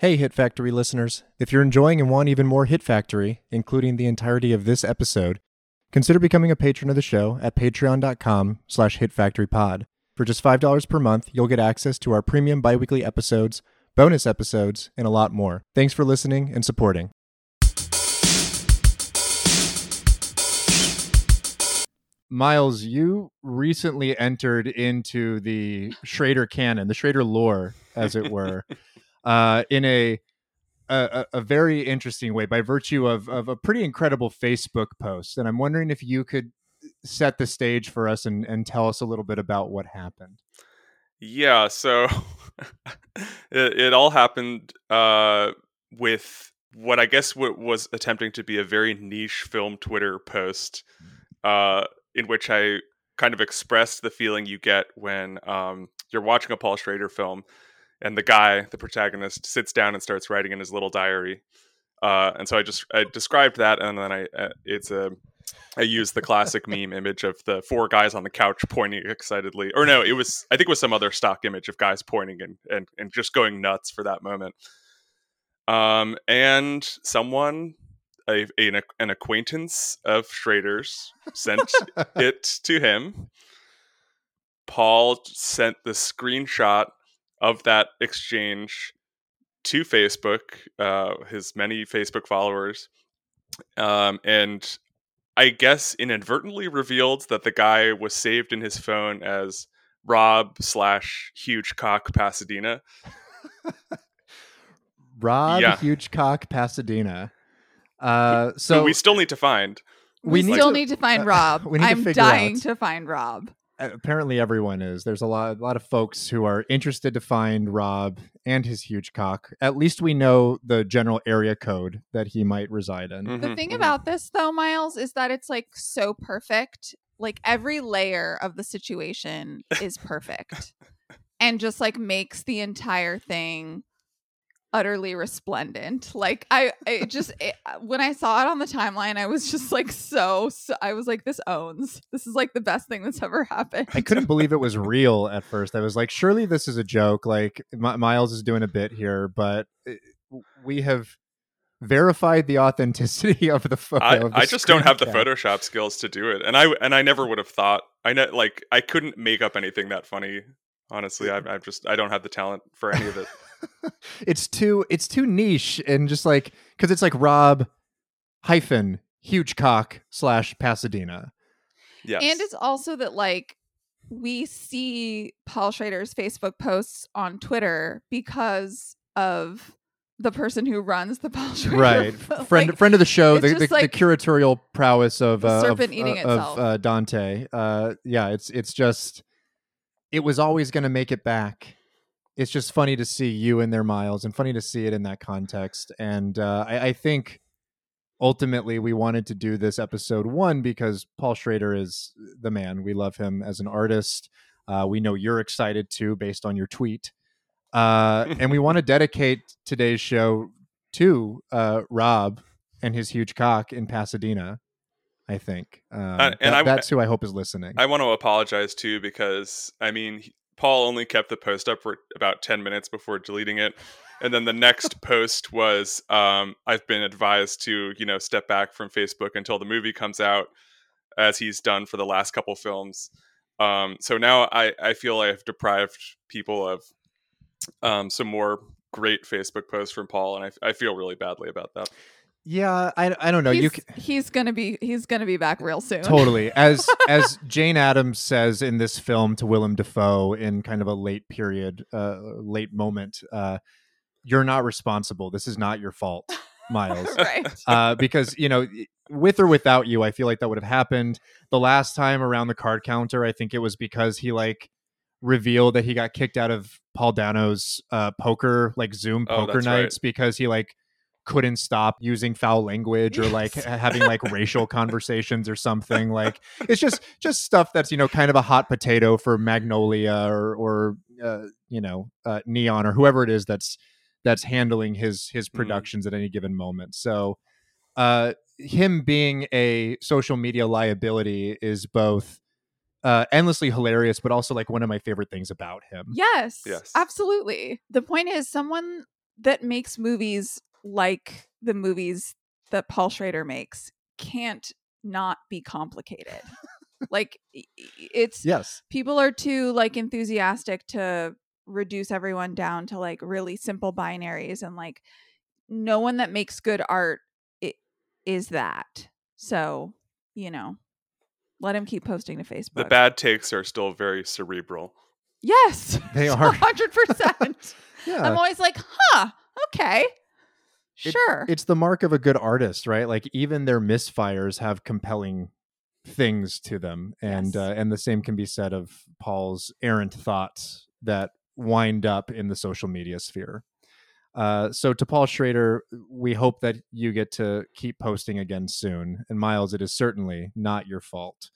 Hey, Hit Factory listeners. If you're enjoying and want even more Hit Factory, including the entirety of this episode, consider becoming a patron of the show at patreon.com slash hitfactorypod. For just $5 per month, you'll get access to our premium biweekly episodes, bonus episodes, and a lot more. Thanks for listening and supporting. Miles, you recently entered into the Schrader canon, the Schrader lore, as it were, uh, in a, a a very interesting way by virtue of of a pretty incredible Facebook post. And I'm wondering if you could set the stage for us and, and tell us a little bit about what happened. Yeah, so it, it all happened uh, with what I guess was attempting to be a very niche film Twitter post. Uh, in which I kind of expressed the feeling you get when um, you're watching a Paul Schrader film and the guy, the protagonist, sits down and starts writing in his little diary. Uh, and so I just I described that, and then I uh, it's a I used the classic meme image of the four guys on the couch pointing excitedly, or no, it was I think it was some other stock image of guys pointing and and, and just going nuts for that moment. Um, and someone a, a, an acquaintance of Schrader's sent it to him. Paul sent the screenshot of that exchange to Facebook, uh, his many Facebook followers, um, and I guess inadvertently revealed that the guy was saved in his phone as Rob slash Huge Cock Pasadena. Rob yeah. Huge Cock Pasadena. Uh, so we still need to find. We, we still to, need to find uh, Rob. I'm to dying out. to find Rob. Apparently, everyone is. There's a lot, a lot of folks who are interested to find Rob and his huge cock. At least we know the general area code that he might reside in. Mm-hmm, the thing mm-hmm. about this, though, Miles, is that it's like so perfect. Like every layer of the situation is perfect, and just like makes the entire thing utterly resplendent. Like I, I just it, uh, when I saw it on the timeline, I was just like so, so. I was like, this owns. This is like the best thing that's ever happened. I couldn't believe it was real at first. I was like, surely this is a joke. Like M- Miles is doing a bit here, but uh, we have verified the authenticity of the photo. I, the I just don't have cap. the Photoshop skills to do it, and I and I never would have thought. I know, like I couldn't make up anything that funny. Honestly, I, I just I don't have the talent for any of it. It's too it's too niche and just like because it's like Rob hyphen huge cock slash Pasadena. Yes. And it's also that like we see Paul Schrader's Facebook posts on Twitter because of the person who runs the Paul Schrader. Right. friend like, friend of the show, the, the, like the, curatorial prowess of uh, serpent of, eating uh, itself. of uh, Dante. Uh, yeah, it's it's just it was always going to make it back it's just funny to see you in there, Miles, and funny to see it in that context. And uh, I, I, think ultimately we wanted to do this episode one because Paul Schrader is the man. We love him as an artist. Uh, we know you're excited too, based on your tweet. Uh, and we want to dedicate today's show to uh, Rob and his huge cock in Pasadena. I think, um, and that, I, that's who I hope is listening. I want to apologize too because I mean Paul only kept the post up for about 10 minutes before deleting it. And then the next post was um, I've been advised to, you know, step back from Facebook until the movie comes out, as he's done for the last couple films. Um, so now I, I feel I have deprived people of um, some more great Facebook posts from Paul, and I, I feel really badly about that. Yeah, I, I don't know. He's, you can... he's gonna be he's gonna be back real soon. Totally. As as Jane Adams says in this film to Willem Dafoe in kind of a late period, uh, late moment, uh, you're not responsible. This is not your fault, Miles. right. Uh, because you know, with or without you, I feel like that would have happened. The last time around the card counter, I think it was because he like revealed that he got kicked out of Paul Dano's uh, poker like Zoom oh, poker oh, nights right. because he like couldn't stop using foul language or like having like racial conversations or something like it's just just stuff that's you know kind of a hot potato for magnolia or or uh, you know uh, neon or whoever it is that's that's handling his his mm-hmm. productions mm. at any given moment so uh him being a social media liability is both uh, endlessly hilarious, but also like one of my favorite things about him. Yes, yes, absolutely. The point is, someone that makes movies like the movies that Paul Schrader makes can't not be complicated. like i- i- it's Yes. people are too like enthusiastic to reduce everyone down to like really simple binaries and like no one that makes good art is that. So, you know, let him keep posting to Facebook. The bad takes are still very cerebral. Yes. They are. 100%. Yeah. I'm always like, huh, okay. It- Sure. it's the mark of a good artist, right? Like even their misfires have compelling things to them, and Yes. uh, and the same can be said of Paul's errant thoughts that wind up in the social media sphere. Uh, so to Paul Schrader, we hope that you get to keep posting again soon. And Miles, it is certainly not your fault.